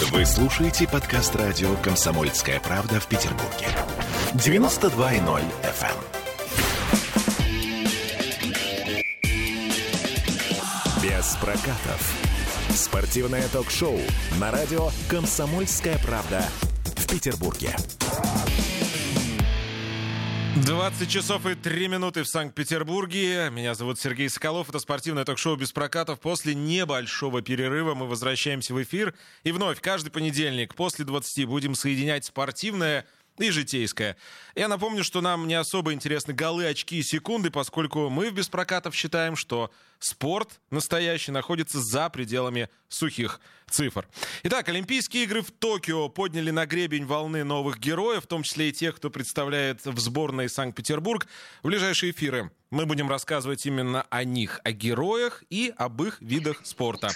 Вы слушаете подкаст радио «Комсомольская правда» в Петербурге. 92.0 FM. Без прокатов. Спортивное ток-шоу на радио «Комсомольская правда» в Петербурге. 20 часов и 3 минуты в Санкт-Петербурге. Меня зовут Сергей Соколов. Это спортивное ток-шоу без прокатов. После небольшого перерыва мы возвращаемся в эфир. И вновь каждый понедельник после 20 будем соединять спортивное и житейское. Я напомню, что нам не особо интересны голы, очки и секунды, поскольку мы в Беспрокатов считаем, что спорт настоящий находится за пределами сухих цифр. Итак, Олимпийские игры в Токио подняли на гребень волны новых героев, в том числе и тех, кто представляет в сборной Санкт-Петербург. В ближайшие эфиры мы будем рассказывать именно о них, о героях и об их видах спорта.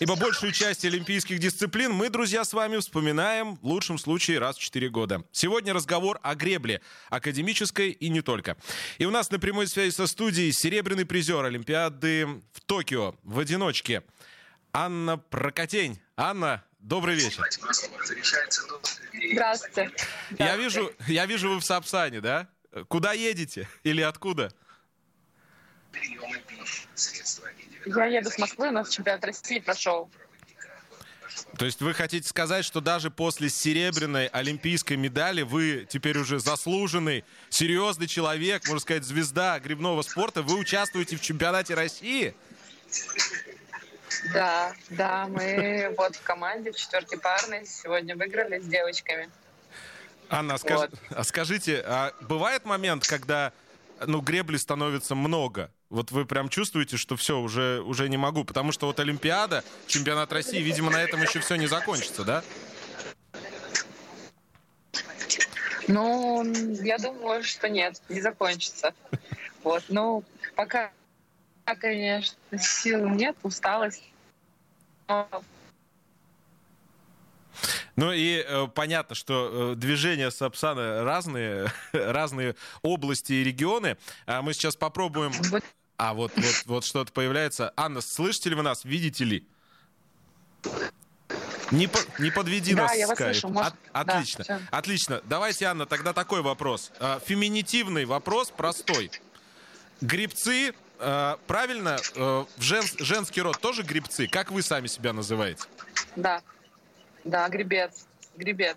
Ибо большую часть олимпийских дисциплин мы, друзья, с вами вспоминаем в лучшем случае раз в 4 года. Сегодня разговор о гребле, академической и не только. И у нас на прямой связи со студией серебряный призер Олимпиады в Токио в одиночке. Анна Прокотень. Анна, добрый вечер. Здравствуйте. Я вижу, я вижу, вы в Сапсане, да? Куда едете или откуда? Я еду с Москвы, у нас чемпионат России прошел. То есть вы хотите сказать, что даже после серебряной олимпийской медали вы теперь уже заслуженный, серьезный человек, можно сказать, звезда грибного спорта, вы участвуете в чемпионате России? Да, да, мы вот в команде в четверке парной сегодня выиграли с девочками. Анна, а, скаж... вот. а скажите, а бывает момент, когда ну, гребли становится много? Вот вы прям чувствуете, что все, уже, уже не могу. Потому что вот Олимпиада, чемпионат России, видимо, на этом еще все не закончится, да? Ну, я думаю, что нет, не закончится. Вот, ну, пока, конечно, сил нет, усталость. Ну и э, понятно, что э, движения Сапсана разные, разные области и регионы. А мы сейчас попробуем а, вот, вот, вот что-то появляется. Анна, слышите ли вы нас? Видите ли? Не, по, не подведи да, нас, я вас слышу, может... От, отлично, да, отлично. Давайте, Анна, тогда такой вопрос. А, феминитивный вопрос, простой. Грибцы, а, правильно, а, в жен, женский род тоже грибцы? Как вы сами себя называете? Да, да, гребец, гребец.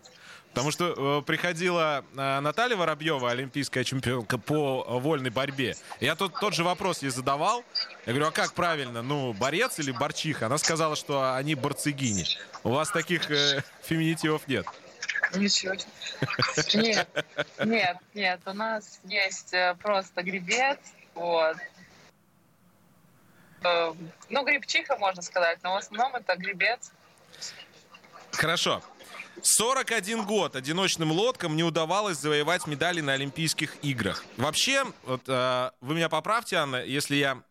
Потому что э, приходила э, Наталья Воробьева, олимпийская чемпионка по вольной борьбе. Я тут тот же вопрос ей задавал. Я говорю, а как правильно? Ну, борец или борчиха? Она сказала, что они борцегини. У вас таких э, феминитивов нет. Ничего. Нет, нет, нет. У нас есть э, просто гребец. Вот. Э, ну, грибчиха, можно сказать, но в основном это гребец. Хорошо. 41 год одиночным лодкам не удавалось завоевать медали на Олимпийских играх. Вообще, вот, э, вы меня поправьте, Анна, если я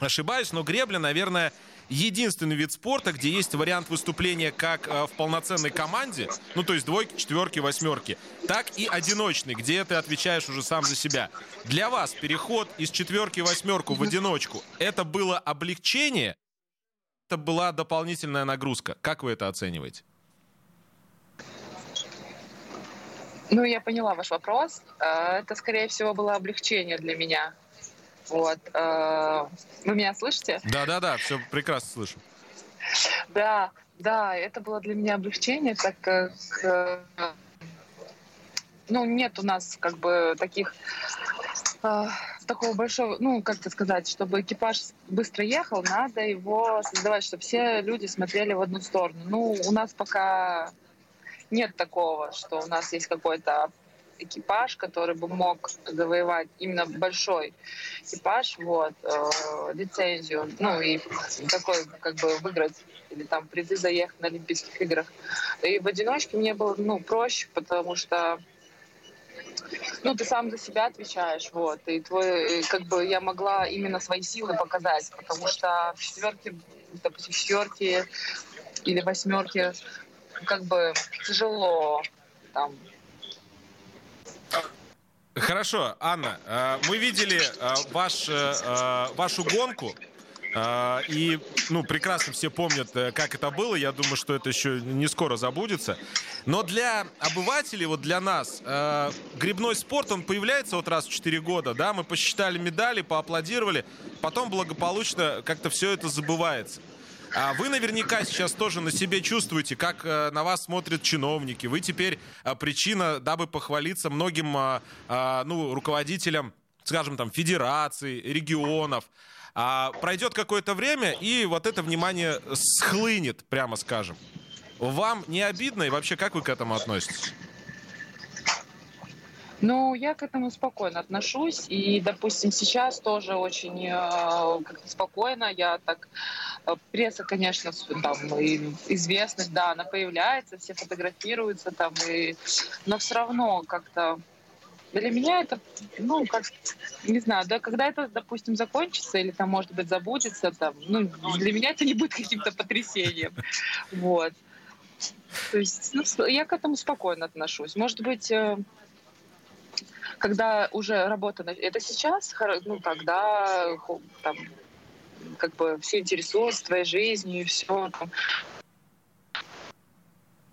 ошибаюсь, но гребля, наверное, единственный вид спорта, где есть вариант выступления как э, в полноценной команде, ну то есть двойки, четверки, восьмерки, так и одиночный, где ты отвечаешь уже сам за себя. Для вас переход из четверки в восьмерку в одиночку, это было облегчение, это была дополнительная нагрузка. Как вы это оцениваете? Ну, я поняла ваш вопрос. Э, это, скорее всего, было облегчение для меня. Вот. Э, вы меня слышите? Да-да-да, все прекрасно слышу. Да, да, это было для меня облегчение, так как э, ну, нет у нас как бы таких такого большого, ну, как это сказать, чтобы экипаж быстро ехал, надо его создавать, чтобы все люди смотрели в одну сторону. Ну, у нас пока нет такого, что у нас есть какой-то экипаж, который бы мог завоевать именно большой экипаж, вот, э, лицензию, ну и такой как бы выиграть или там призы заехать на Олимпийских играх. И в одиночке мне было ну проще, потому что ну, ты сам за себя отвечаешь, вот, и твой, как бы я могла именно свои силы показать, потому что в четверке, допустим, в четверке или восьмерке как бы тяжело там. Хорошо, Анна, э, мы видели э, ваш, э, вашу гонку. И, ну, прекрасно все помнят, как это было. Я думаю, что это еще не скоро забудется. Но для обывателей, вот для нас, грибной спорт, он появляется вот раз в 4 года, да, мы посчитали медали, поаплодировали, потом благополучно как-то все это забывается. А вы наверняка сейчас тоже на себе чувствуете, как э, на вас смотрят чиновники. Вы теперь э, причина, дабы похвалиться многим э, ну, руководителям, скажем, там, федераций, регионов. А пройдет какое-то время, и вот это внимание схлынет, прямо скажем. Вам не обидно, и вообще как вы к этому относитесь? Ну, я к этому спокойно отношусь. И, допустим, сейчас тоже очень э, спокойно. Я так... Э, пресса, конечно, там, и известность, да, она появляется, все фотографируются там. И... Но все равно как-то для меня это, ну, как, не знаю, да, когда это, допустим, закончится или там, может быть, забудется, там, ну, для меня это не будет каким-то потрясением. Вот. То есть, ну, я к этому спокойно отношусь. Может быть, э, когда уже работа... Это сейчас, ну, когда там, как бы все интересуются твоей жизнью и все. Там,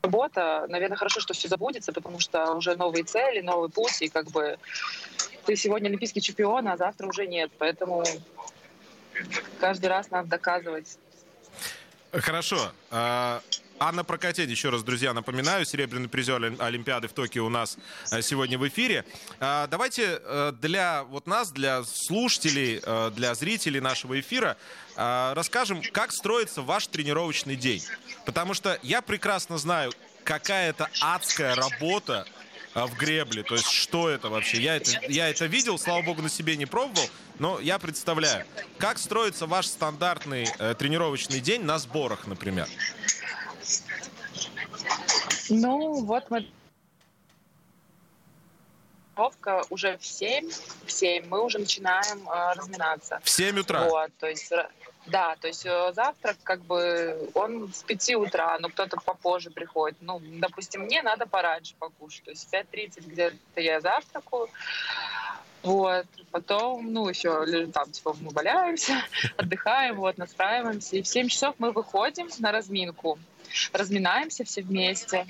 работа, наверное, хорошо, что все забудется, потому что уже новые цели, новый путь, и как бы ты сегодня олимпийский чемпион, а завтра уже нет. Поэтому каждый раз надо доказывать. Хорошо. А, Анна Прокатень, еще раз, друзья, напоминаю, серебряный призер Олимпиады в Токио у нас э, сегодня в эфире. А, давайте э, для вот нас, для слушателей, э, для зрителей нашего эфира расскажем, как строится ваш тренировочный день. Потому что я прекрасно знаю, какая это адская работа в гребле. То есть что это вообще? Я это, я это видел, слава богу, на себе не пробовал, но я представляю. Как строится ваш стандартный э, тренировочный день на сборах, например? Ну, вот мы тренировка уже в 7, в 7 мы уже начинаем э, разминаться. В 7 утра? Вот, то есть, да, то есть э, завтрак как бы он с 5 утра, но кто-то попозже приходит. Ну, допустим, мне надо пораньше покушать, то есть в 5.30 где-то я завтракаю. Вот, потом, ну, еще там, типа, мы валяемся, отдыхаем, вот, настраиваемся. И в 7 часов мы выходим на разминку разминаемся все вместе,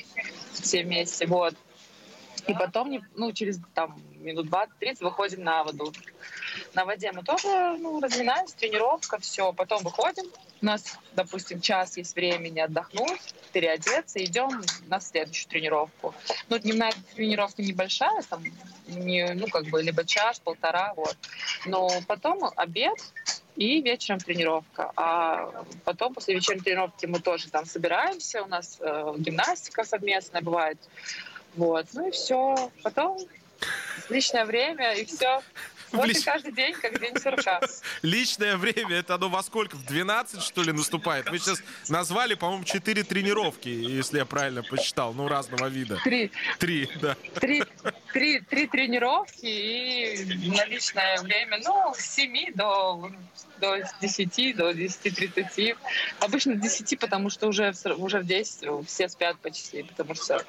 все вместе, вот. И потом, ну, через там минут 20-30 выходим на воду. На воде мы тоже ну, разминаемся, тренировка, все. Потом выходим. У нас, допустим, час есть времени отдохнуть, переодеться, идем на следующую тренировку. Ну, дневная тренировка небольшая, там, не, ну, как бы, либо час, полтора, вот. Но потом обед, и вечером тренировка. А потом после вечерней тренировки мы тоже там собираемся, у нас э, гимнастика совместная бывает. Вот, ну и все. Потом личное время и все. Вот Лич... и каждый день, как день сурка. Личное время, это оно во сколько? В 12, что ли, наступает? Вы сейчас назвали, по-моему, 4 тренировки, если я правильно посчитал, ну, разного вида. Три. Три, да. Три, три, три тренировки и на личное время, ну, с 7 до, до 10, до 10-30. Обычно 10, потому что уже, уже в 10 все спят почти, потому что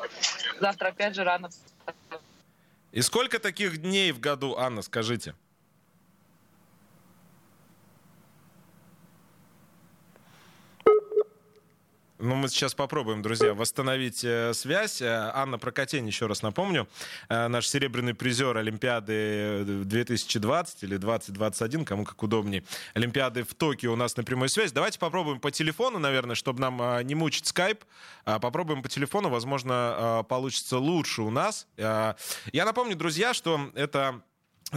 завтра опять же рано и сколько таких дней в году, Анна, скажите? Ну, мы сейчас попробуем, друзья, восстановить э, связь. Э, Анна Прокотень, еще раз напомню, э, наш серебряный призер Олимпиады 2020 или 2021, кому как удобнее, Олимпиады в Токио у нас на прямой связь. Давайте попробуем по телефону, наверное, чтобы нам не мучить скайп. Попробуем по телефону, возможно, получится лучше у нас. Я напомню, друзья, что это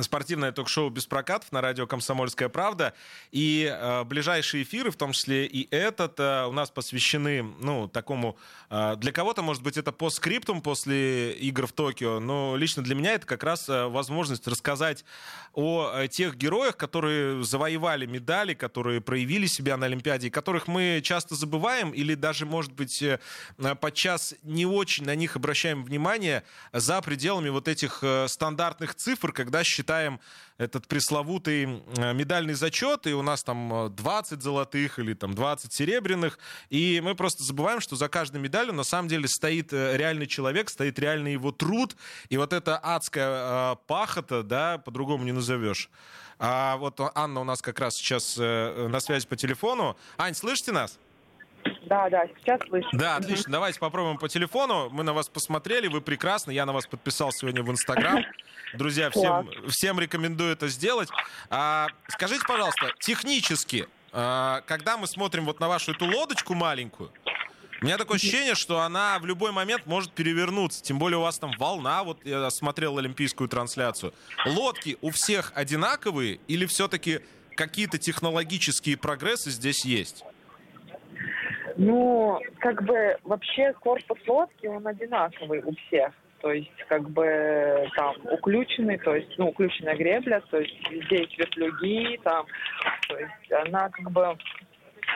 спортивное ток-шоу «Без прокатов» на радио «Комсомольская правда». И э, ближайшие эфиры, в том числе и этот, э, у нас посвящены, ну, такому... Э, для кого-то, может быть, это по скриптум после игр в Токио, но лично для меня это как раз э, возможность рассказать о э, тех героях, которые завоевали медали, которые проявили себя на Олимпиаде, которых мы часто забываем или даже, может быть, э, подчас не очень на них обращаем внимание за пределами вот этих э, стандартных цифр, когда считаем считаем этот пресловутый э, медальный зачет, и у нас там 20 э, золотых или там 20 серебряных, и мы просто забываем, что за каждой медалью на самом деле стоит э, реальный человек, стоит реальный его труд, и вот эта адская пахота, да, по-другому не назовешь, А вот Анна у нас как раз сейчас э, на связи по телефону. Ань, слышите нас? Да, да, сейчас слышу. Да, отлично. Давайте попробуем по телефону. Мы на вас посмотрели, вы прекрасны. Я на вас подписался сегодня в Инстаграм. Друзья, всем, всем рекомендую это сделать. А, скажите, пожалуйста, технически, а, когда мы смотрим вот на вашу эту лодочку маленькую, у меня такое ощущение, что она в любой момент может перевернуться. Тем более у вас там волна. Вот я смотрел олимпийскую трансляцию. Лодки у всех одинаковые или все-таки какие-то технологические прогрессы здесь есть? Ну, как бы вообще корпус лодки, он одинаковый у всех. То есть, как бы там уключенный, то есть, ну, уключенная гребля, то есть здесь вертлюги, там, то есть она как бы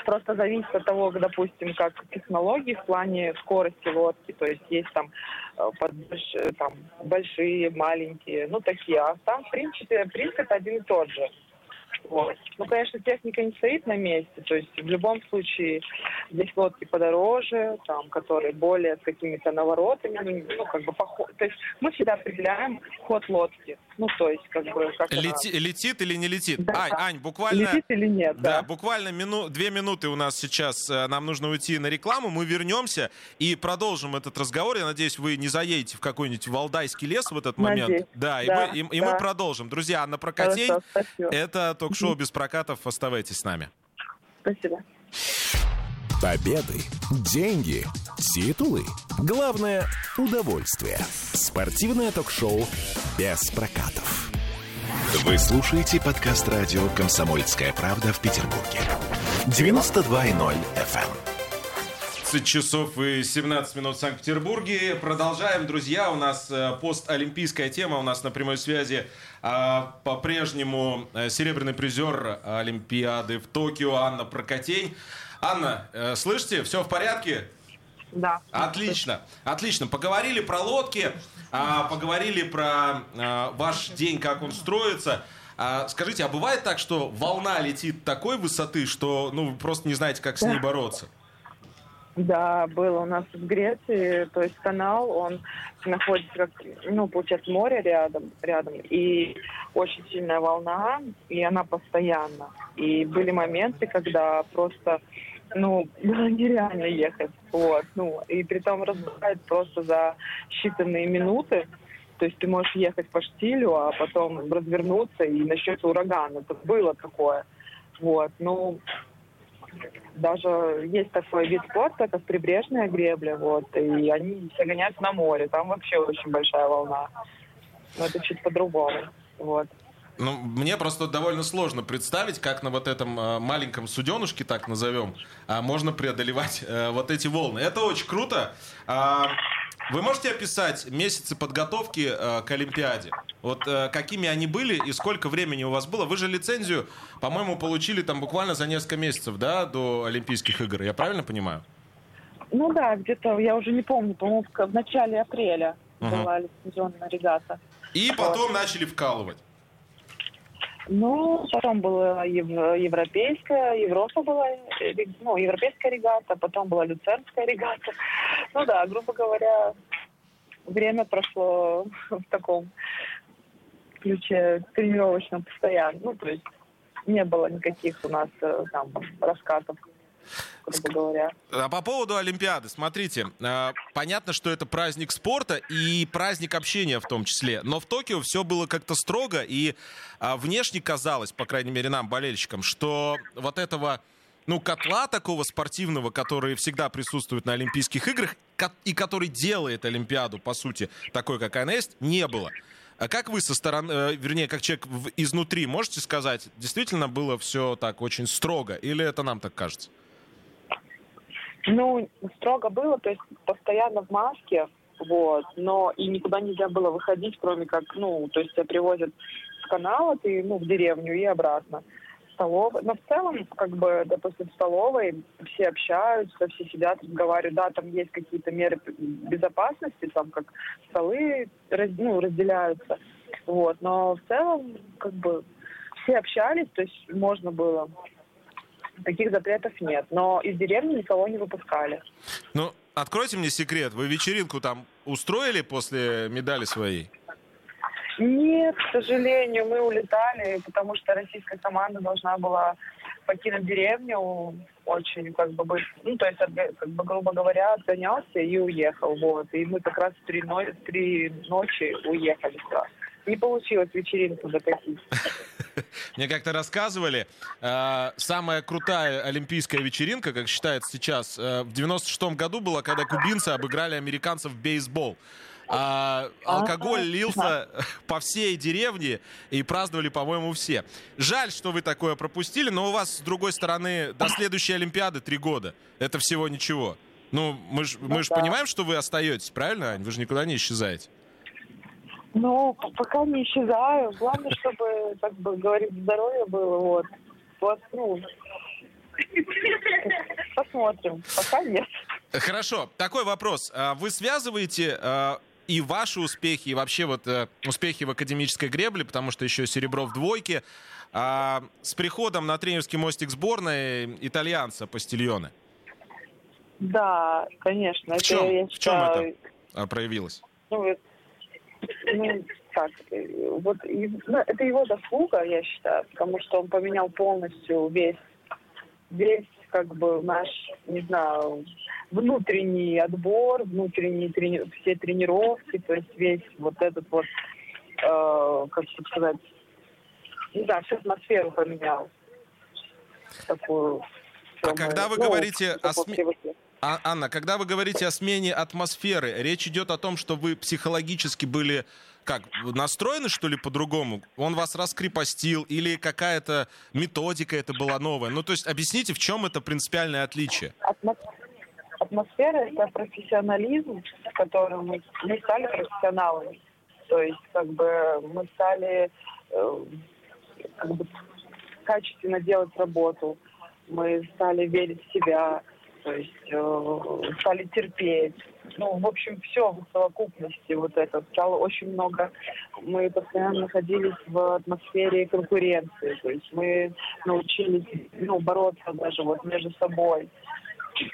просто зависит от того, допустим, как технологии в плане скорости лодки, то есть есть там, э, под, там большие, маленькие, ну такие, а там в принципе принцип один и тот же. Вот. Ну, конечно, техника не стоит на месте, то есть в любом случае здесь лодки подороже, там, которые более с какими-то наворотами, ну, как бы поход. То есть мы всегда определяем ход лодки. Ну, то есть, как бы... Как Лети, она... Летит или не летит? Да. Ань, Ань, буквально... Летит или нет, да. Да, буквально мину... две минуты у нас сейчас, э, нам нужно уйти на рекламу, мы вернемся и продолжим этот разговор. Я надеюсь, вы не заедете в какой-нибудь Валдайский лес в этот момент. Да, да, и, мы, и, да. и мы продолжим. Друзья, Анна Прокатей, Хорошо, это ток-шоу без прокатов. Оставайтесь с нами. Спасибо. Победы, деньги, титулы. Главное – удовольствие. Спортивное ток-шоу «Без прокатов». Вы слушаете подкаст радио «Комсомольская правда» в Петербурге. 92.0 FM. 20 часов и 17 минут в Санкт-Петербурге. Продолжаем, друзья. У нас э, постолимпийская тема. У нас на прямой связи а, по-прежнему э, серебряный призер Олимпиады в Токио Анна Прокотень. Анна, э, слышите, все в порядке? Да. Отлично, отлично. Поговорили про лодки, а, поговорили про а, ваш день, как он строится. А, скажите, а бывает так, что волна летит такой высоты, что ну, вы просто не знаете, как с ней бороться? Да, было у нас в Греции, то есть канал, он находится, как, ну, получается, море рядом, рядом, и очень сильная волна, и она постоянно. И были моменты, когда просто, ну, было нереально ехать, вот, ну, и при том разбирает просто за считанные минуты, то есть ты можешь ехать по штилю, а потом развернуться и начнется ураган. Это было такое. Вот. Ну, даже есть такой вид спорта, как прибрежная гребля, вот, и они все гоняют на море, там вообще очень большая волна. Но это чуть по-другому, вот. Ну, мне просто довольно сложно представить, как на вот этом э, маленьком суденушке, так назовем, э, можно преодолевать э, вот эти волны. Это очень круто. А, вы можете описать месяцы подготовки э, к Олимпиаде? Вот э, какими они были и сколько времени у вас было? Вы же лицензию, по-моему, получили там буквально за несколько месяцев, да, до Олимпийских игр. Я правильно понимаю? Ну да, где-то, я уже не помню, по-моему, в, начале апреля uh-huh. была лицензионная регата. И потом вот. начали вкалывать. Ну, потом была ев- европейская, Европа была, ну, европейская регата, потом была люцернская регата. Ну да, грубо говоря, время прошло в таком ключе тренировочном постоянно. Ну, то есть не было никаких у нас э, там раскатов грубо говоря. А по поводу Олимпиады, смотрите, э, понятно, что это праздник спорта и праздник общения в том числе, но в Токио все было как-то строго, и э, внешне казалось, по крайней мере нам, болельщикам, что вот этого ну, котла такого спортивного, который всегда присутствует на Олимпийских играх и который делает Олимпиаду, по сути, такой, какая она есть, не было. А как вы со стороны, э, вернее, как человек изнутри, можете сказать, действительно было все так очень строго, или это нам так кажется? Ну, строго было, то есть постоянно в маске, вот, но и никуда нельзя было выходить, кроме как, ну, то есть тебя привозят с канала, ты, ну, в деревню и обратно. Столовой. Но в целом, как бы, допустим, в столовой все общаются, все сидят, разговаривают. Да, там есть какие-то меры безопасности, там как столы раз, ну, разделяются. Вот. Но в целом, как бы, все общались, то есть можно было таких запретов нет. Но из деревни никого не выпускали. Ну, откройте мне секрет. Вы вечеринку там устроили после медали своей? Нет, к сожалению, мы улетали, потому что российская команда должна была покинуть деревню очень, как бы, быстро. ну, то есть, как бы, грубо говоря, отгонялся и уехал, вот. И мы как раз три, но... три ночи уехали сразу. Не получилось вечеринку закатить. Мне как-то рассказывали, э, самая крутая олимпийская вечеринка, как считается сейчас, э, в 96-м году была, когда кубинцы обыграли американцев в бейсбол. А алкоголь лился по всей деревне и праздновали, по-моему, все. Жаль, что вы такое пропустили, но у вас, с другой стороны, до следующей Олимпиады три года. Это всего ничего. Ну, мы же мы ж ну понимаем, что вы остаетесь, правильно, Ань? Вы же никуда не исчезаете. Ну, пока не исчезаю. Главное, чтобы, как бы говорить, здоровье было. Вот. вот ну, посмотрим. Пока нет. Хорошо. Такой вопрос. А вы связываете а, и ваши успехи, и вообще вот э, успехи в академической гребле, потому что еще серебро в двойке, а, с приходом на тренерский мостик сборной итальянца Пастильоне? Да, конечно. В чем, это, я в чем это проявилось? Ну, ну, так, вот ну, это его заслуга, я считаю, потому что он поменял полностью весь, весь как бы наш, не знаю, внутренний отбор, внутренние трени... все тренировки, то есть весь вот этот вот, э, как сказать, не знаю, всю атмосферу поменял. Такую. А когда вы ну, говорите о сме... А, Анна, когда вы говорите о смене атмосферы, речь идет о том, что вы психологически были как, настроены, что ли, по-другому? Он вас раскрепостил или какая-то методика это была новая? Ну, то есть объясните, в чем это принципиальное отличие? Атмосфера — это профессионализм, в котором мы, мы стали профессионалами. То есть, как бы, мы стали э, как бы, качественно делать работу. Мы стали верить в себя, то есть э, стали терпеть. Ну, в общем, все в совокупности вот это. Стало очень много. Мы постоянно находились в атмосфере конкуренции. То есть мы научились ну, бороться даже вот между собой.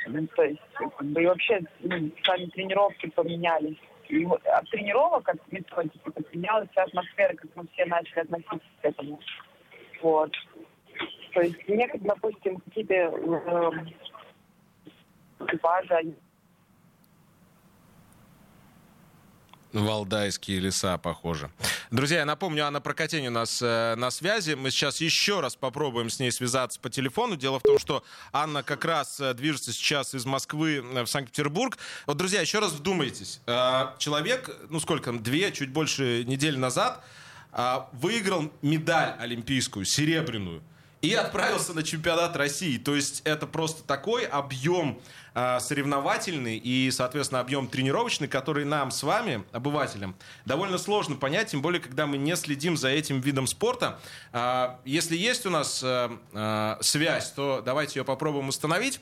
Ну, то есть, как и вообще ну, сами тренировки поменялись. И вот от тренировок, от методики поменялась вся атмосфера, как мы все начали относиться к этому. Вот. То есть некоторые, допустим, какие-то э, экипажи, Валдайские леса, похоже. Друзья, я напомню, Анна Прокатень у нас э, на связи. Мы сейчас еще раз попробуем с ней связаться по телефону. Дело в том, что Анна как раз э, движется сейчас из Москвы э, в Санкт-Петербург. Вот, друзья, еще раз вдумайтесь. Э, человек, ну сколько, две, чуть больше недели назад э, выиграл медаль олимпийскую, серебряную и отправился на чемпионат России. То есть это просто такой объем э, соревновательный и, соответственно, объем тренировочный, который нам с вами, обывателям, довольно сложно понять, тем более, когда мы не следим за этим видом спорта. Э, если есть у нас э, связь, то давайте ее попробуем установить.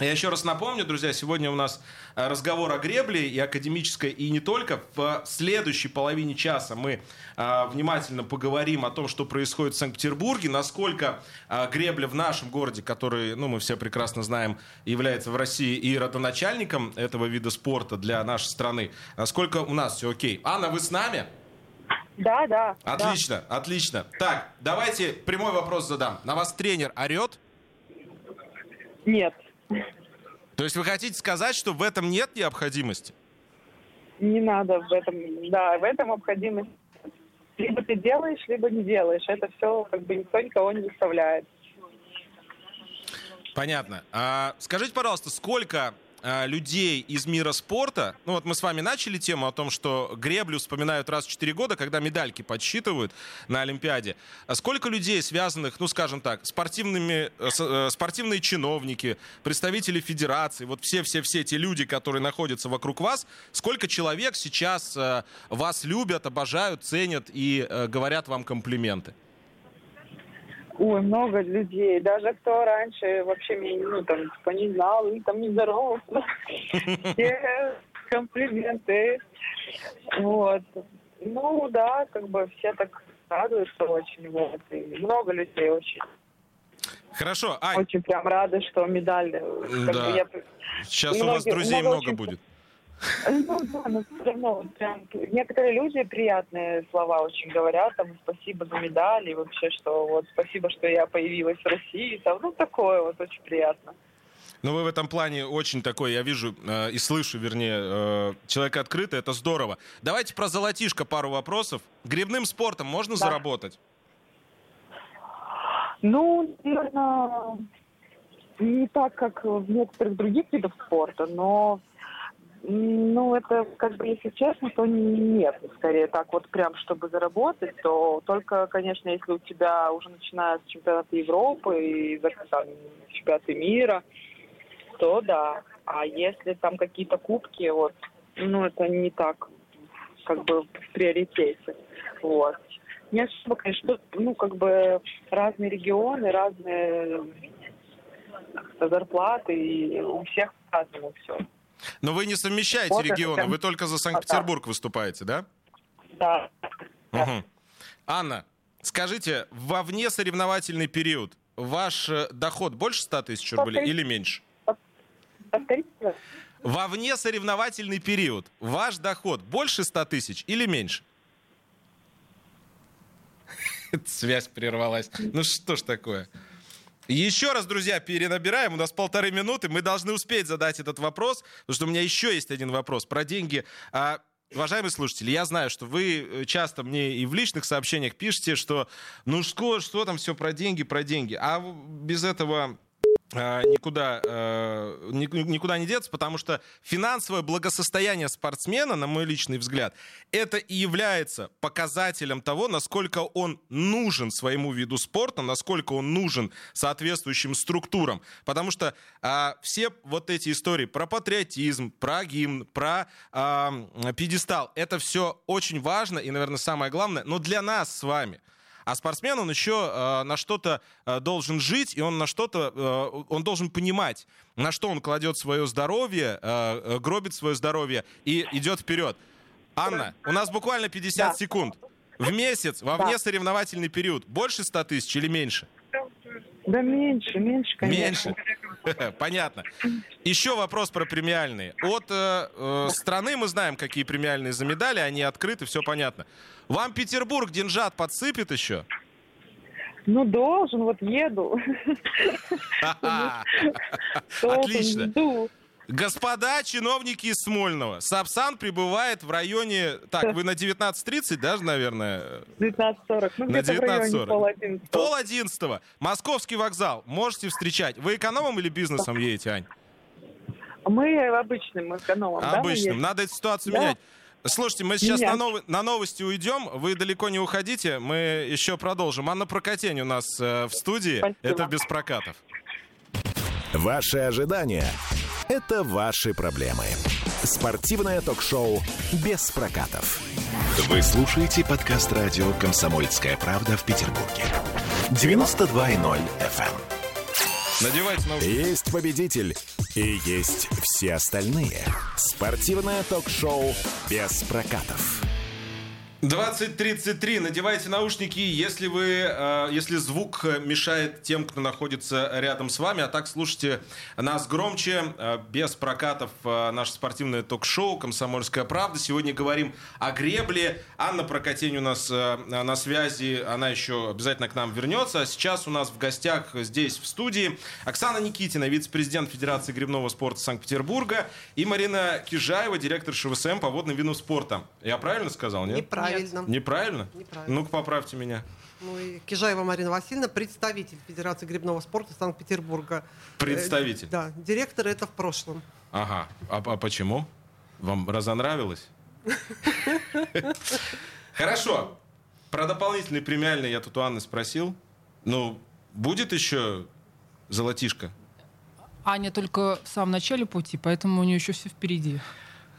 Я еще раз напомню, друзья, сегодня у нас э, разговор о гребле и академической, и не только. В следующей половине часа мы э, внимательно поговорим о том, что происходит в Санкт-Петербурге, насколько э, гребля в нашем городе, который, ну, мы все прекрасно знаем, является в России и родоначальником этого вида спорта для нашей страны, насколько у нас все окей. Анна, вы с нами? Да, да. Отлично, да. отлично. Так, давайте прямой вопрос задам. На вас тренер орет? Нет. То есть вы хотите сказать, что в этом нет необходимости? Не надо в этом, да, в этом необходимость. Либо ты делаешь, либо не делаешь. Это все как бы никто никого не заставляет. Понятно. А, скажите, пожалуйста, сколько людей из мира спорта. Ну вот мы с вами начали тему о том, что греблю вспоминают раз в 4 года, когда медальки подсчитывают на Олимпиаде. А сколько людей, связанных, ну скажем так, спортивными, э, э, спортивные чиновники, представители федерации, вот все-все-все те люди, которые находятся вокруг вас, сколько человек сейчас э, вас любят, обожают, ценят и говорят вам комплименты? Ой, много людей. Даже кто раньше вообще меня, ну, там, типа, не знал, и там не здоровался. Все комплименты. Вот. Ну, да, как бы все так радуются очень. Вот. И много людей очень. Хорошо, Ань. Очень прям рады, что медаль. Да. Я... Сейчас многие, у вас друзей много, много очень... будет. Ну да, но все равно прям некоторые люди приятные слова очень говорят, там спасибо за медаль и вообще, что вот спасибо, что я появилась в России, там, ну такое вот очень приятно. Ну, вы в этом плане очень такой, я вижу э, и слышу, вернее, э, человек открытый, это здорово. Давайте про золотишко пару вопросов. Грибным спортом можно Да. заработать? Ну, наверное, не так, как в некоторых других видах спорта, но ну, это, как бы, если честно, то нет. Скорее так вот прям, чтобы заработать, то только, конечно, если у тебя уже начиная с чемпионата Европы и чемпионаты мира, то да. А если там какие-то кубки, вот, ну, это не так, как бы, в приоритете. Вот. Не особо, конечно, ну, как бы разные регионы, разные зарплаты, и у всех по-разному все. Но вы не совмещаете Вот это регионы, прям- вы только за Санкт-Петербург выступаете, да? Да. Да. Мгм. Анна, скажите, во вне соревновательный период ваш э, доход больше 100 тысяч рублей Повторите. или меньше? Повторите. Во вне соревновательный период ваш доход больше 100 тысяч или меньше? Связь прервалась. Ну что ж такое? Еще раз, друзья, перенабираем. У нас полторы минуты. Мы должны успеть задать этот вопрос, потому что у меня еще есть один вопрос про деньги. А, Уважаемые слушатели, я знаю, что вы э, часто мне и в личных сообщениях пишете, что ну что, что там все про деньги, про деньги. А без этого никуда, э, ни- никуда не деться, потому что финансовое благосостояние спортсмена, на мой личный взгляд, это и является показателем того, насколько он нужен своему виду спорта, насколько он нужен соответствующим структурам. Потому что а, все вот эти истории про патриотизм, про гимн, про а, пьедестал, это все очень важно и, наверное, самое главное, но для нас с вами. А спортсмен, он еще э, на что-то э, должен жить, и он на что-то, э, он должен понимать, на что он кладет свое здоровье, э, э, гробит свое здоровье и идет вперед. Анна, у нас буквально 50 Да. секунд. В месяц, во Да. внесоревновательный период, больше 100 тысяч или меньше? Да меньше, меньше, конечно. Меньше. Понятно. Еще вопрос про премиальные. От э, э, страны мы знаем, какие премиальные за медали, они открыты, все понятно. Вам Петербург деньжат подсыпет еще? Ну, должен, вот еду. Отлично. Господа чиновники из Смольного, Сапсан прибывает в районе... Так, вы на 19.30, даже, наверное? 19.40. Ну, На где-то в районе 19:40. пол одиннадцатого. Пол одиннадцатого. Московский вокзал. Можете встречать. Вы экономом или бизнесом едете, Ань? Мы обычным экономом, да, Обычным. едем? Надо эту ситуацию Да. менять. Слушайте, мы сейчас на, ново- на новости уйдем. Вы далеко не уходите. Мы еще продолжим. Анна Прокатень у нас э, в студии. Спасибо. Это без прокатов. Ваши ожидания – это ваши проблемы. Спортивное ток-шоу «Без прокатов». Вы слушаете подкаст радио «Комсомольская правда» в Петербурге. 92.0 FM. Надевайте наушники. Есть победитель и есть все остальные. Спортивное ток-шоу «Без прокатов». 20.33. Надевайте наушники, если вы, э, если звук мешает тем, кто находится рядом с вами, а так слушайте нас громче, э, без прокатов, э, наше спортивное ток-шоу «Комсомольская правда». Сегодня говорим о гребле. Анна Прокатень у нас э, на связи, она еще обязательно к нам вернется. А сейчас у нас в гостях здесь, в студии, Оксана Никитина, вице-президент Федерации гребного спорта Санкт-Петербурга, и Марина Кижаева, директор ШВСМ по водным видам спорта. Я правильно сказал, нет? Неправильно. Неправильно? Неправильно. Ну-ка, поправьте меня. Ну и Кижаева Марина Васильевна, представитель Федерации гребного спорта Санкт-Петербурга. Представитель. Э, Да, директор это в прошлом. Ага. А, а почему? Вам разонравилось? Хорошо. Про дополнительный премиальный я тут у Анны спросил. Ну, будет еще золотишко? Аня только в самом начале пути, поэтому у нее еще все впереди.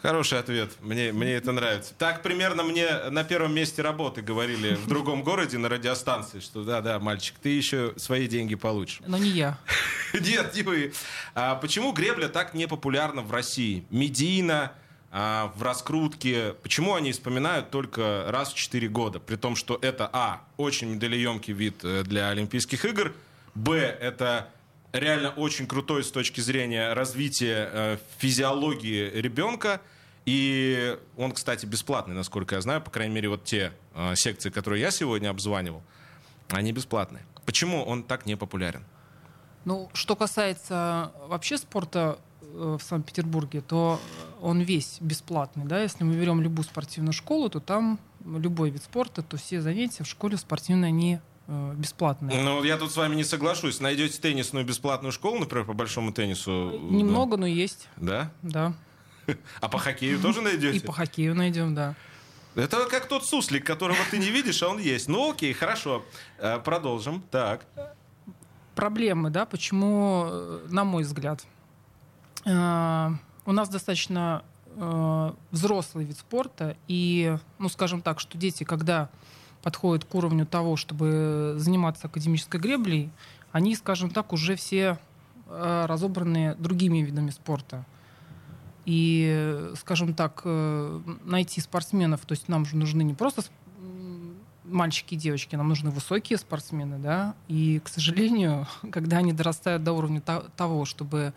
Хороший ответ. Мне, мне это нравится. Так примерно мне на первом месте работы говорили в другом городе на радиостанции, что да-да, мальчик, ты еще свои деньги получишь. Но не я. Нет, не вы. А почему гребля так не популярна в России? Медийно, а, в раскрутке. Почему они вспоминают только раз в 4 года? При том, что это, а, очень медалеемкий вид э, для Олимпийских игр, б, это реально очень крутой с точки зрения развития э, физиологии ребенка, И он, кстати, бесплатный, насколько я знаю. По крайней мере, вот те э, секции, которые я сегодня обзванивал, они бесплатные. Почему он так не популярен? Ну, что касается вообще спорта э, в Санкт-Петербурге, то он весь бесплатный. Да? Если мы берем любую спортивную школу, то там любой вид спорта, то все занятия в школе спортивные, э, бесплатные. Ну, я тут с вами не соглашусь. Найдете теннисную бесплатную школу, например, по большому теннису? Немного, но есть. Да? Да. А по хоккею тоже найдете? И по хоккею найдем, да. Это как тот суслик, которого ты не видишь, а он есть. Ну окей, хорошо. Э, Продолжим. Так. проблемы, да, почему, э, на мой взгляд, э, у нас достаточно э, взрослый вид спорта, и, ну, скажем так, что дети, когда подходят к уровню того, чтобы заниматься академической греблей, они, скажем так, уже все э, разобраны другими видами спорта. И, скажем так, э, найти спортсменов, то есть нам же нужны не просто мальчики и девочки, нам нужны высокие спортсмены, да, и, к сожалению, когда они дорастают до уровня то- того, чтобы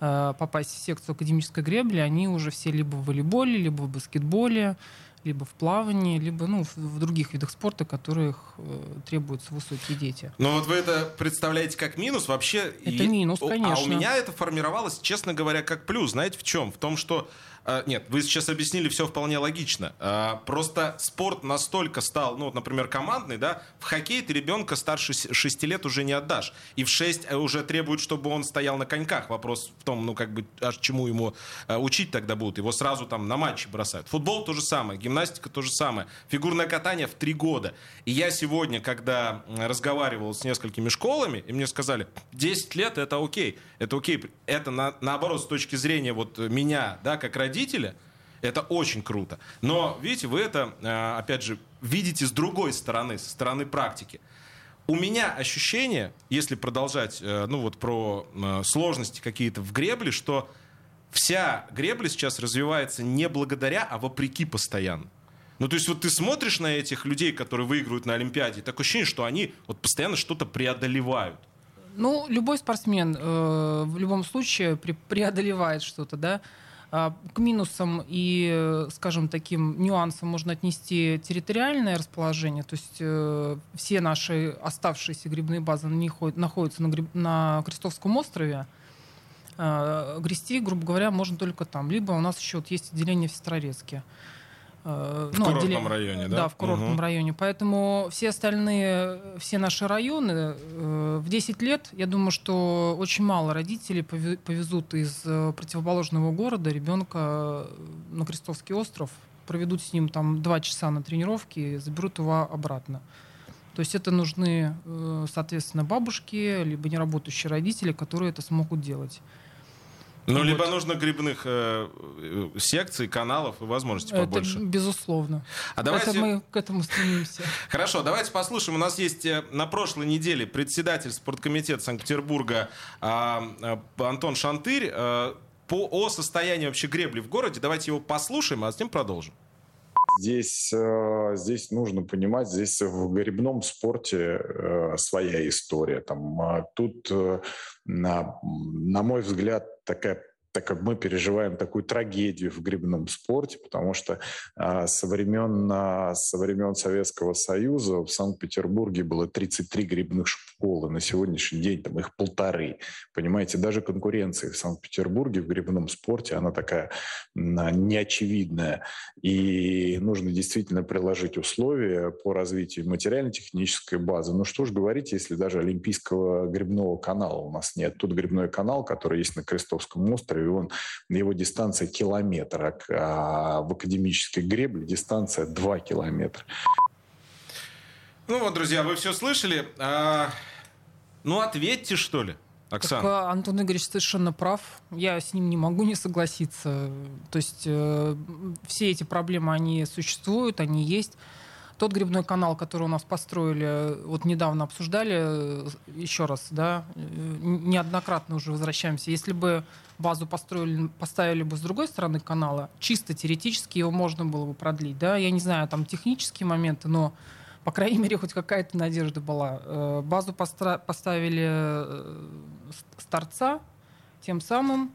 э, попасть в секцию академической гребли, они уже все либо в волейболе, либо в баскетболе, либо в плавании, либо ну, в, других видах спорта, которых э, требуются высокие дети. Но вот вы это представляете как минус вообще? Это и- минус, о- А у конечно. меня это формировалось, честно говоря, как плюс. Знаете в чем? В том, что... э, Нет, вы сейчас объяснили все вполне логично. Э, Просто спорт настолько стал, ну, вот, например, командный, да, в хоккей ты ребенка старше 6 лет уже не отдашь. И в 6 уже требуют, чтобы он стоял на коньках. Вопрос в том, ну, как бы, аж чему ему э, учить тогда будут. Его сразу там на матчи бросают. Футбол то же самое, гимнастика то же самое. Фигурное катание в 3 года. И я сегодня, когда разговаривал с несколькими школами, и мне сказали, 10 лет это окей. Это окей. Это на- наоборот, с точки зрения вот меня, да, как родителя, это очень круто. Но, видите, вы это, э, опять же, видите с другой стороны, со стороны практики. У меня ощущение, если продолжать, э, ну вот про э, сложности какие-то в гребле, что вся гребля сейчас развивается не благодаря, а вопреки постоянно. Ну, то есть вот ты смотришь на этих людей, которые выигрывают на Олимпиаде, и такое ощущение, что они вот постоянно что-то преодолевают. Ну, любой спортсмен э, в любом случае пре- преодолевает что-то, да. А, К минусам и, скажем, таким нюансам можно отнести территориальное расположение. То есть э, все наши оставшиеся грибные базы они ходят- находятся на, гриб- на Крестовском острове. Э, Грести, грубо говоря, можно только там. Либо у нас еще вот есть отделение в Сестрорецке. Э, В курортном отделение- районе, да? Да, в курортном Мгм. районе. Поэтому все остальные, все наши районы э, в 10 лет, я думаю, что очень мало родителей пове- повезут из э, противоположного города ребенка на Крестовский остров, проведут с ним там два часа на тренировке и заберут его обратно. То есть это нужны, э, соответственно, бабушки, либо неработающие родители, которые это смогут делать. Ну, Вот. либо нужно грибных э, э, секций, каналов и возможностей побольше. Это безусловно. А давайте... Это мы к этому стремимся. Хорошо, давайте послушаем. У нас есть э, на прошлой неделе председатель спорткомитета Санкт-Петербурга а, Антон Шантырь а, по, о состоянии вообще гребли в городе. Давайте его послушаем, а затем продолжим. Здесь, э, здесь нужно понимать, здесь в грибном спорте э, своя история. Там, а тут, э, на, на мой взгляд, такая так как мы переживаем такую трагедию в грибном спорте, потому что а, со, времен, а, со времен Советского Союза в Санкт-Петербурге было 33 грибных школы, на сегодняшний день там их полторы. Понимаете, даже конкуренция в Санкт-Петербурге в грибном спорте, она такая м, неочевидная. И нужно действительно приложить условия по развитию материально-технической базы. Ну что ж говорить, если даже Олимпийского грибного канала у нас нет. Тут грибной канал, который есть на Крестовском острове, он, его дистанция километр, а в академической гребле дистанция 2 километра. Ну вот, друзья, вы все слышали. А, ну, ответьте, что ли, Оксана. Так, а, Антон Игоревич совершенно прав. Я с ним не могу не согласиться. То есть э, все эти проблемы, они существуют, они есть. Тот грибной канал, который у нас построили, вот недавно обсуждали, э, еще раз, да, э, неоднократно уже возвращаемся. Если бы базу построили, поставили бы с другой стороны канала, чисто теоретически его можно было бы продлить, да. Я не знаю, там технические моменты, но по крайней мере, хоть какая-то надежда была. Э, Базу постра- поставили с торца, тем самым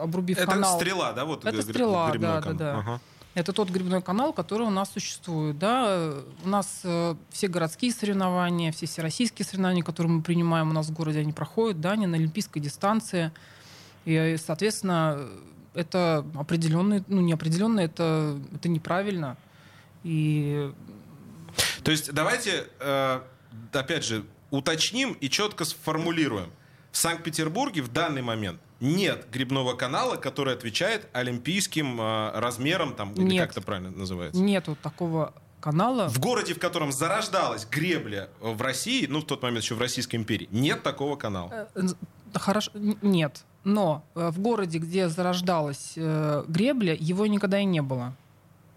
обрубив Это канал. стрела, да? Вот Это стрела, да, да, канал. да. Ага. Это тот грибной канал, который у нас существует. Да? У нас э, все городские соревнования, все всероссийские соревнования, которые мы принимаем у нас в городе, они проходят, да, они на олимпийской дистанции. И, соответственно, это определенный, ну, неопределенно, это, это неправильно. И То есть давайте, э, опять же, уточним и четко сформулируем. В Санкт-Петербурге в данный момент нет грибного канала, который отвечает олимпийским э, размерам, там, или Нет. как это правильно называется? нету такого канала. В городе, в котором зарождалась гребля в России, ну, в тот момент еще в Российской империи, нет такого канала. Э, э, Хорошо, нет. Но э, в городе, где зарождалась э, гребля, его никогда и не было.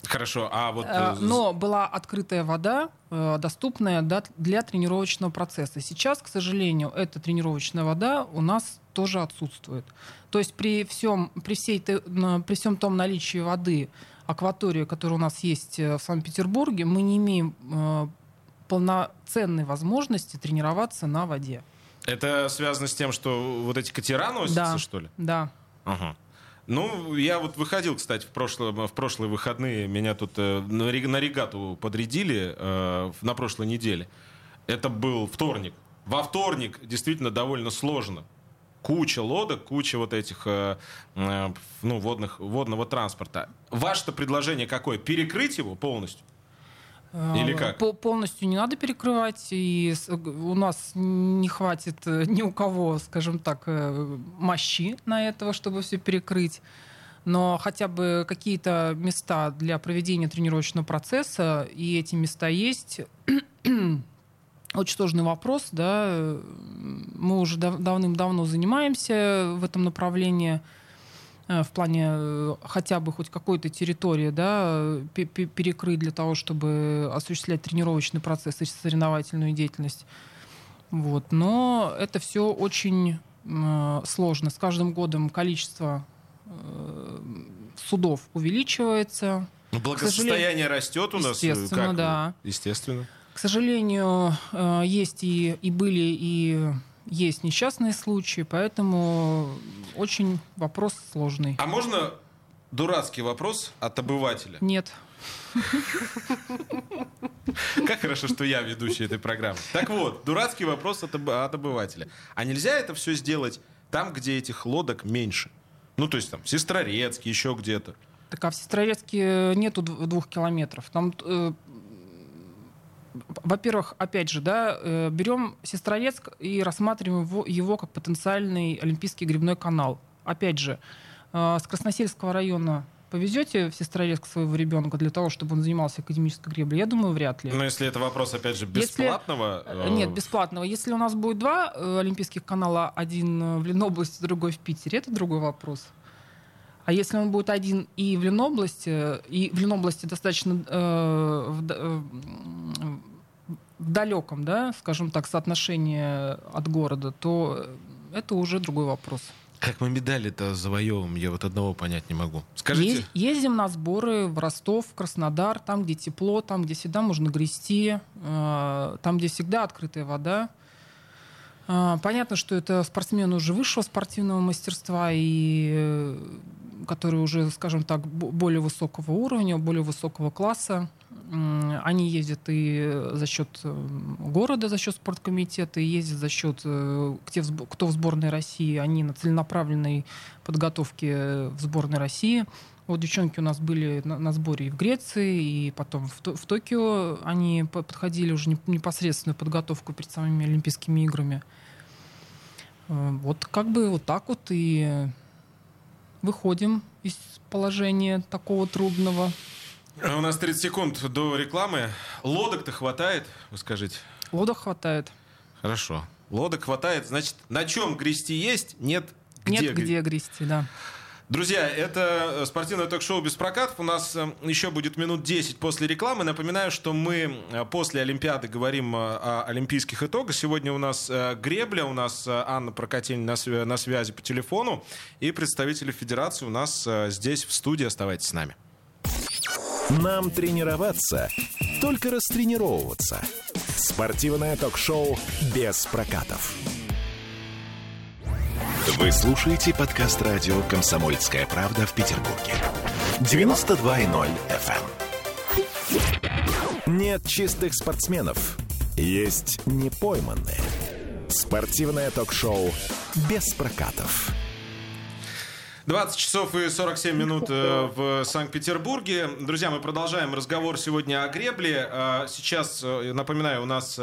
Хорошо, а вот... Э, э, Но была открытая вода, э, доступная для тренировочного процесса. Сейчас, к сожалению, эта тренировочная вода у нас тоже отсутствует. То есть при всем, при всей, при всем том наличии воды, акватории, которая у нас есть э, в Санкт-Петербурге, мы не имеем э, полноценной возможности тренироваться на воде. Это связано с тем, что вот эти катера носятся, Да. что ли? Да. Ага. Ну, я вот выходил, кстати, в прошлые, в прошлые выходные. Меня тут э, на на регату подрядили э, на прошлой неделе. Это был вторник. Во вторник действительно довольно сложно. Куча лодок, куча вот этих э, э, ну, водных, водного транспорта. Ваше-то предложение какое? Перекрыть его полностью? Или Э, как? по- полностью не надо перекрывать, и у нас не хватит ни у кого, скажем так, мощи на этого, чтобы все перекрыть. Но хотя бы какие-то места для проведения тренировочного процесса, и эти места есть. Очень сложный вопрос, да. Мы уже дав- давным-давно занимаемся в этом направлении э, в плане э, хотя бы хоть какой-то территории, да, пе- пе- перекрыть для того, чтобы осуществлять тренировочный процесс и соревновательную деятельность. Вот. Но это все очень э, сложно. С каждым годом количество э, судов увеличивается. Ну, благосостояние растет у нас. э, Естественно, как? да. Естественно. К сожалению, э, есть и, и были, и есть несчастные случаи, поэтому очень вопрос сложный. А можно дурацкий вопрос от обывателя? Нет. Как хорошо, что я ведущий этой программы. Так вот, дурацкий вопрос от, об- от обывателя. А нельзя это все сделать там, где этих лодок меньше? Ну, то есть там Сестрорецк, еще где-то. Так а в Сестрорецке нету дв- двух километров. Там, э, во-первых, опять же, да, э, берем Сестрорецк и рассматриваем его, его как потенциальный олимпийский грибной канал. Опять же, э, с Красносельского района повезете в Сестрорецк своего ребенка для того, чтобы он занимался академической греблей? Я думаю, вряд ли. Но если это вопрос, опять же, Если- бесплатного... Э, э, Нет, бесплатного. Если у нас будет два олимпийских канала, один в Ленобласти, другой в Питере, это другой вопрос. А если он будет один и в Ленобласти, и в Ленобласти достаточно э, в, э, в далеком, да, скажем так, соотношение от города, то это уже другой вопрос. Как мы медали-то завоевываем, я вот одного понять не могу. Скажите, Е- Ездим на сборы в Ростов, в Краснодар, там, где тепло, там, где всегда можно грести, э, там, где всегда открытая вода. Э, Понятно, что это спортсмены уже высшего спортивного мастерства и э, которые уже, скажем так, бо- более высокого уровня, более высокого класса. Они ездят и за счет э, города, за счет спорткомитета, и ездят за счет э, кто в сборной России. Они на целенаправленной подготовке в сборной России. Вот девчонки у нас были на, на сборе и в Греции, и потом в, в Токио. Они по- подходили уже не- непосредственную подготовку перед самыми Олимпийскими играми. Э, Вот как бы вот так вот и выходим из положения такого трудного. у нас 30 секунд до рекламы. Лодок-то хватает, вы скажите? Лодок хватает. Хорошо. Лодок хватает, значит, на чем грести есть, нет где. Нет где грести, да. Друзья, это э, спортивное ток-шоу без прокатов. У нас э, еще будет минут 10 после рекламы. Напоминаю, что мы э, после Олимпиады говорим о олимпийских итогах. Сегодня у нас гребля, у нас Анна Прокатень на, свя- на связи по телефону. И представители федерации у нас здесь в студии. Оставайтесь с нами. Нам тренироваться, только растренировываться. Спортивное ток-шоу без прокатов. Вы слушаете подкаст радио «Комсомольская правда» в Петербурге. 92.0 FM. эм. Нет чистых спортсменов. Есть непойманные. Спортивное ток-шоу «Без прокатов». 20 часов и 47 минут э, в Санкт-Петербурге. Друзья, мы продолжаем разговор сегодня о гребле. Э, сейчас, э, напоминаю, у нас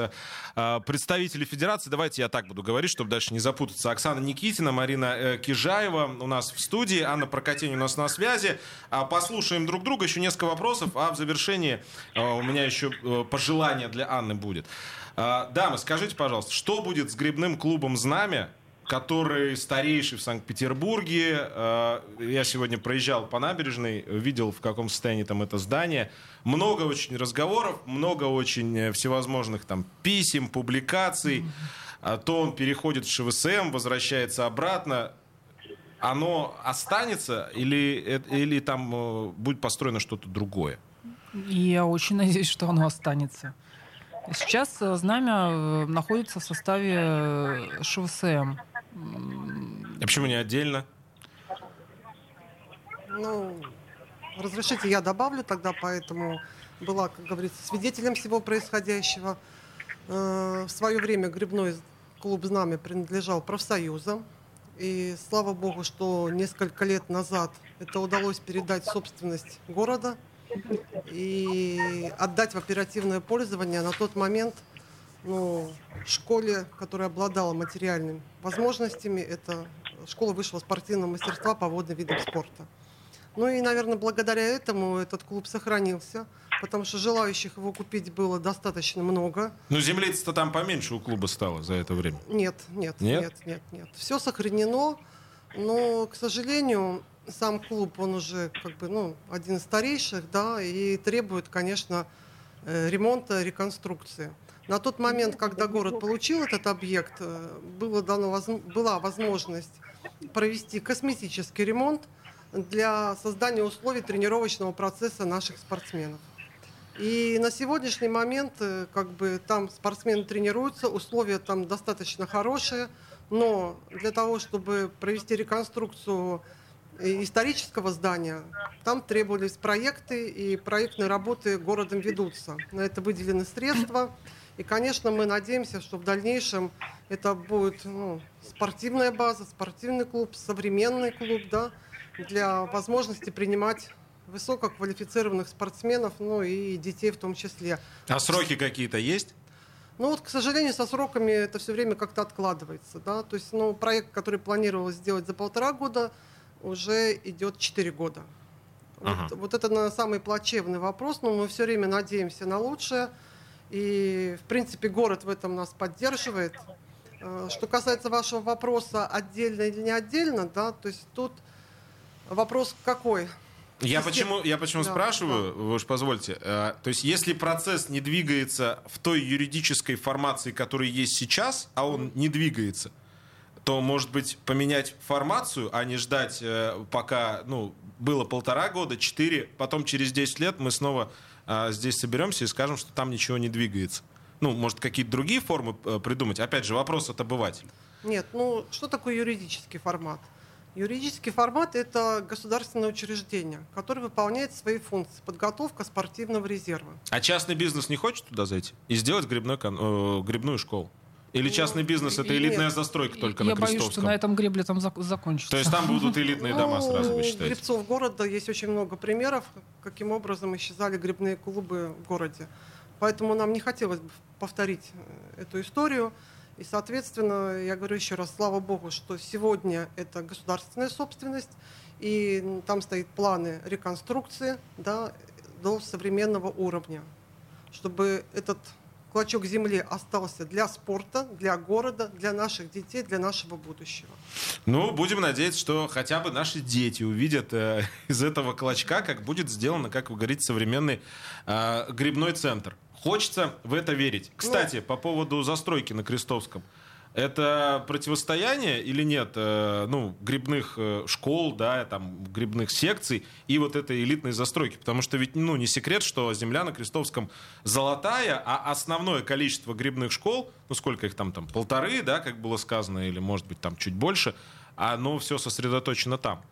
представители Федерации, давайте я так буду говорить, чтобы дальше не запутаться. Оксана Никитина, Марина Кижаева у нас в студии, Анна Прокатень у нас на связи. А, послушаем друг друга, еще несколько вопросов, а в завершении у меня еще пожелание для Анны будет. Дамы, скажите, пожалуйста, что будет с грибным клубом «Знамя» который старейший в Санкт-Петербурге. Э, я сегодня проезжал по набережной, видел, в каком состоянии там это здание. Много очень разговоров, много очень всевозможных там писем, публикаций. А то он переходит в ШВСМ, возвращается обратно. Оно останется или, э, или там э, будет построено что-то другое? Я очень надеюсь, что оно останется. Сейчас знамя находится в составе ШВСМ. А почему не отдельно? Ну, разрешите, я добавлю тогда, поэтому была, как говорится, свидетелем всего происходящего. Э, в свое время грибной клуб «Знамя» принадлежал профсоюзам. И слава богу, что несколько лет назад это удалось передать собственность города и отдать в оперативное пользование. На тот момент – ну, школе, которая обладала материальными возможностями. Это школа высшего спортивного мастерства по водным видам спорта. Ну и, наверное, благодаря этому этот клуб сохранился, потому что желающих его купить было достаточно много. Ну, землиц-то там поменьше у клуба стало за это время. Нет, нет, нет, нет, нет. нет. Все сохранено, но, к сожалению, сам клуб, он уже как бы, ну, один из старейших, да, и требует, конечно, э, ремонта, реконструкции. На тот момент, когда город получил этот объект, э, было дано, была возможность провести косметический ремонт для создания условий тренировочного процесса наших спортсменов. И на сегодняшний момент э, как бы там спортсмены тренируются, условия там достаточно хорошие, но для того, чтобы провести реконструкцию исторического здания, там требовались проекты, и проектные работы городом ведутся. На это выделены средства. И, конечно, мы надеемся, что в дальнейшем это будет ну, спортивная база, спортивный клуб, современный клуб, да, для возможности принимать высококвалифицированных спортсменов, ну и детей в том числе. А сроки какие-то есть? Ну вот, к сожалению, со сроками это все время как-то откладывается, да, то есть, ну, проект, который планировалось сделать за полтора года, уже идет четыре года. Ага. Вот, вот это на самый плачевный вопрос, но мы все время надеемся на лучшее. И, в принципе, город в этом нас поддерживает. Э, что касается вашего вопроса, отдельно или не отдельно, да, то есть тут вопрос какой? Я почему, я почему да, спрашиваю, да. вы уж позвольте. Э, то есть, если процесс не двигается в той юридической формации, которая есть сейчас, а он не двигается, то, может быть, поменять формацию, а не ждать, э, пока ну, было полтора года, четыре, потом через 10 лет мы снова здесь соберемся и скажем, что там ничего не двигается. Ну, может, какие-то другие формы э, придумать? Опять же, вопрос от обывателя. Нет, ну, что такое юридический формат? Юридический формат – это государственное учреждение, которое выполняет свои функции. Подготовка спортивного резерва. А частный бизнес не хочет туда зайти и сделать грибной, э, грибную школу? Или частный бизнес это элитная застройка только я на Крестовском? Я боюсь, что на этом гребле там закончится. То есть там будут элитные дома ну, сразу, вы считаете? грибцов города есть очень много примеров, каким образом исчезали грибные клубы в городе. Поэтому нам не хотелось бы повторить э, эту историю. И, соответственно, я говорю еще раз, слава богу, что сегодня это государственная собственность, и там стоят планы реконструкции да, до современного уровня, чтобы этот клочок земли остался для спорта, для города, для наших детей, для нашего будущего. Ну, будем надеяться, что хотя бы наши дети увидят э, из этого клочка, как будет сделано, как вы говорите, современный э, грибной центр. Хочется в это верить. Ну, Кстати, ну, по поводу застройки на Крестовском. Это противостояние или нет, э, ну, грибных э, школ, да, там, грибных секций и вот этой элитной застройки? Потому что ведь, ну, не секрет, что земля на Крестовском золотая, а основное количество грибных школ, ну, сколько их там, там, полторы, да, как было сказано, или, может быть, там чуть больше, оно все сосредоточено там?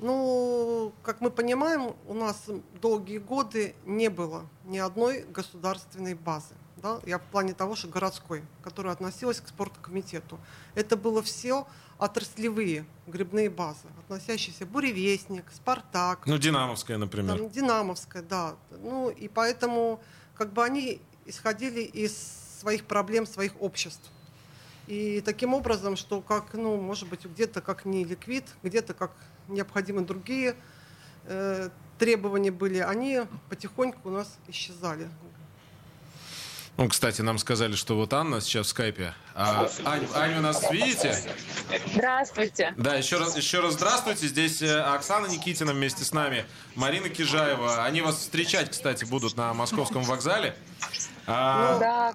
Ну, как мы понимаем, у нас долгие годы не было ни одной государственной базы. Да? Я в плане того, что городской, которая относилась к спорткомитету. Это было все отраслевые грибные базы, относящиеся Буревестник, Спартак. Ну, Динамовская, например. Там, Динамовская, да. Ну, и поэтому как бы они исходили из своих проблем, своих обществ. И таким образом, что как, ну, может быть, где-то как не ликвид, где-то как необходимы другие э, требования были, они потихоньку у нас исчезали. Ну, кстати, нам сказали, что вот Анна сейчас в скайпе. А, Ань, Аню нас видите? Здравствуйте. Да, еще раз, еще раз здравствуйте. Здесь э, Оксана Никитина вместе с нами, Марина Кижаева. Они вас встречать, кстати, будут на московском вокзале. А, Да,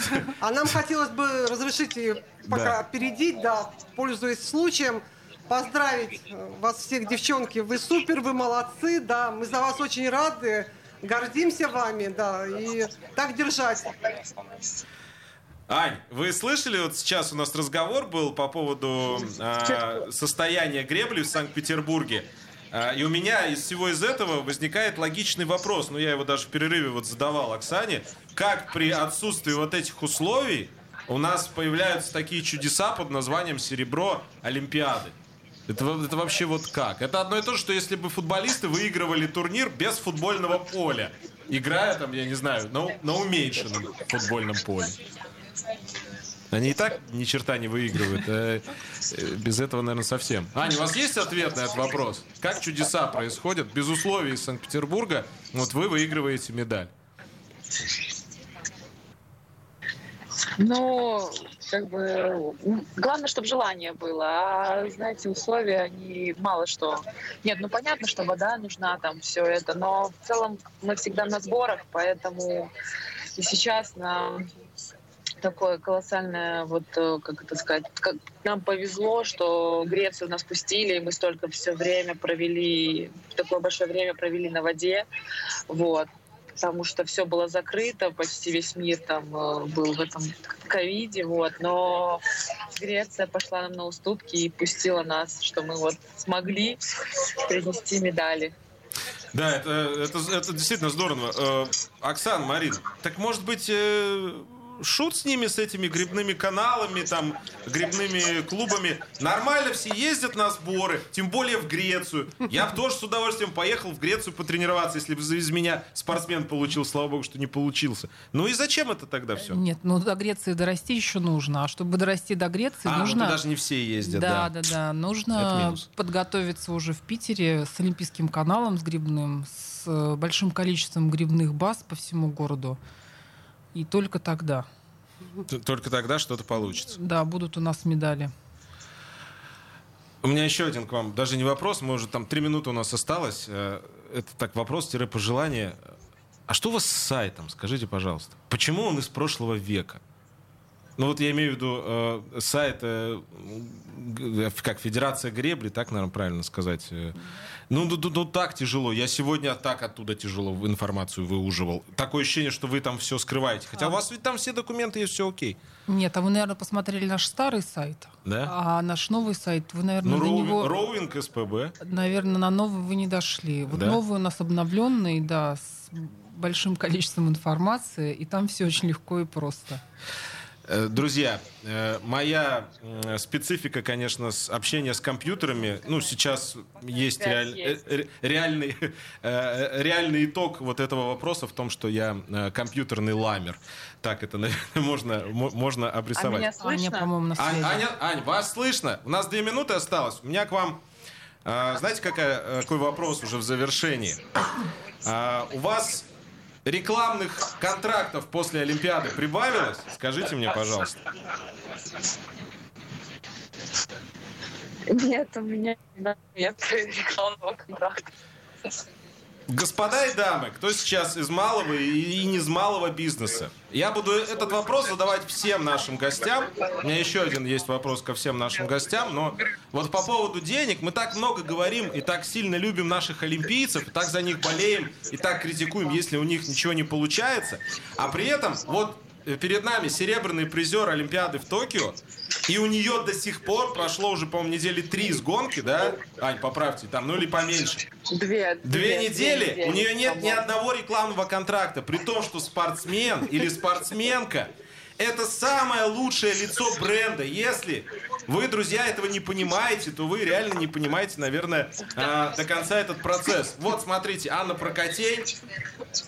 А нам хотелось бы, разрешите пока Да. опередить, да, пользуясь случаем, поздравить э, вас всех, девчонки. Вы супер, вы молодцы, да, мы за вас очень рады, гордимся вами, да, и так держать. Ань, вы слышали, вот сейчас у нас разговор был по поводу а, состояния гребли в Санкт-Петербурге. А, и у меня из всего из этого возникает логичный вопрос, ну я его даже в перерыве вот задавал Оксане, как при отсутствии вот этих условий у нас появляются такие чудеса под названием «Серебро Олимпиады». Это, это вообще вот как? Это одно и то же, что если бы футболисты выигрывали турнир без футбольного поля, играя там, я не знаю, на, на уменьшенном футбольном поле. Они и так ни черта не выигрывают. а, без этого, наверное, совсем. Аня, у вас есть ответ на этот вопрос? Как чудеса происходят? Без условий из Санкт-Петербурга вот вы выигрываете медаль. Ну, как бы, главное, чтобы желание было, а, знаете, условия, они мало что. Нет, ну, понятно, что вода нужна, там, все это, но в целом мы всегда на сборах, поэтому и сейчас на такое колоссальное, вот, э, как это сказать, как нам повезло, что Грецию нас пустили, и мы столько все время провели, такое большое время провели на воде, вот потому что все было закрыто, почти весь мир там э, был в этом ковиде, вот, но Греция пошла нам на уступки и пустила нас, что мы вот смогли принести медали. Да, это, это, это действительно здорово. Э, Оксана, Марин, так может быть э, шут с ними, с этими грибными каналами, там, грибными клубами? Нормально все ездят на сборы, тем более в Грецию. Я бы тоже с удовольствием поехал в Грецию потренироваться, если бы из меня спортсмен получил, слава богу, что не получился. Ну и зачем это тогда все? Нет, ну до Греции дорасти еще нужно. А чтобы дорасти до Греции, А, ну нужно... туда даже не все ездят, да, да. да, да. Нужно подготовиться уже в Питере с Олимпийским каналом, с грибным, с большим количеством грибных баз по всему городу. И только тогда, Только тогда что-то получится. да, будут у нас медали. У меня еще один к вам, даже не вопрос, мы уже там три минуты у нас осталось. Э, Это так вопрос-пожелание. А что у вас с сайтом, скажите, пожалуйста? Почему он из прошлого века? Ну вот я имею в виду э, сайт, э, как Федерация гребли, так, наверное, правильно сказать. Э, Ну, ну, ну, ну, так тяжело. Я сегодня так оттуда тяжело информацию выуживал. Такое ощущение, что вы там все скрываете. Хотя у вас ведь там все документы есть, все окей. Нет, а вы, наверное, посмотрели наш старый сайт. Да? А наш новый сайт, вы, наверное, Ну, до роу- него... роуинг СПБ. Наверное, на новый вы не дошли. Вот Да? новый у нас обновленный, да, с большим количеством информации, и там все очень легко и просто. Э, Друзья, э, моя специфика, конечно, с общения с компьютерами, ну, сейчас есть, реаль- есть. э, ре- реальный, реальный итог вот этого вопроса в том, что я компьютерный ламер. Так это, наверное, можно, мо- можно А обрисовать. меня Аня, слышно? по-моему, на Ань, связи. Аня, Ань, вас слышно? У нас две минуты осталось. У меня к вам, знаете, какая, какой вопрос уже в завершении? А, у вас рекламных контрактов после Олимпиады прибавилось? Скажите мне, пожалуйста. Нет, у меня нет рекламного контракта. Господа и дамы, кто сейчас из малого и не из малого бизнеса? Я буду этот вопрос задавать всем нашим гостям. У меня еще один есть вопрос ко всем нашим гостям, но вот по поводу денег мы так много говорим и так сильно любим наших олимпийцев, и так за них болеем, и так критикуем, если у них ничего не получается. А при этом вот перед нами серебряный призер Олимпиады в Токио, И у нее до сих пор прошло уже, по-моему, недели три с гонки, да? Ань, поправьте, там, ну или поменьше. Две. Две недели, две у нее нет ни одного рекламного контракта, при том, что спортсмен или спортсменка это самое лучшее лицо бренда. Если вы, друзья, этого не понимаете, то вы реально не понимаете, наверное, а, до конца этот процесс. Вот, смотрите, Анна Прокотей,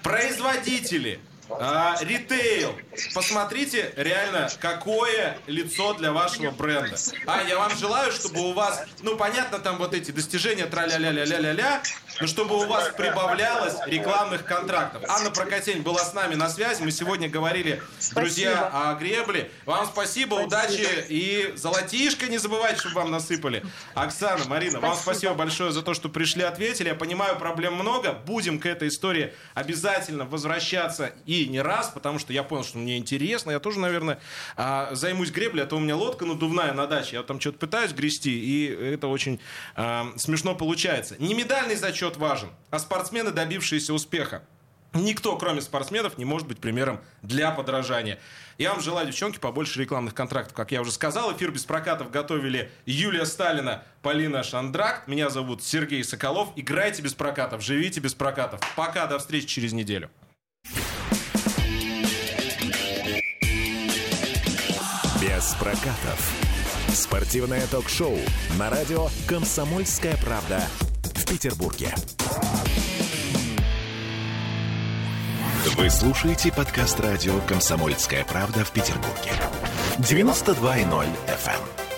производители, а, ритейл. Посмотрите реально, какое лицо для вашего бренда. А я вам желаю, чтобы у вас, ну понятно, там вот эти достижения тра-ля-ля-ля-ля-ля-ля, но чтобы у вас прибавлялось рекламных контрактов. Анна Прокотень была с нами на связи. Мы сегодня говорили, друзья, о гребле. Вам спасибо, удачи и золотишко не забывайте, чтобы вам насыпали. Оксана, Марина, вам спасибо большое за то, что пришли, ответили. Я понимаю, проблем много. Будем к этой истории обязательно возвращаться и не раз, потому что я понял, что мне интересно. Я тоже, наверное, а, займусь греблей, а то у меня лодка надувная на даче. Я там что-то пытаюсь грести, и это очень а, смешно получается. Не медальный зачет важен, а спортсмены, добившиеся успеха. Никто, кроме спортсменов, не может быть примером для подражания. Я вам желаю, девчонки, побольше рекламных контрактов, как я уже сказал. Эфир без прокатов готовили Юлия Сталина, Полина Шандрак. Меня зовут Сергей Соколов. Играйте без прокатов, живите без прокатов. Пока, до встречи через неделю. Без прокатов. Спортивное ток-шоу на радио «Комсомольская правда» в Петербурге. Вы слушаете подкаст радио «Комсомольская правда» в Петербурге. 92.0 FM.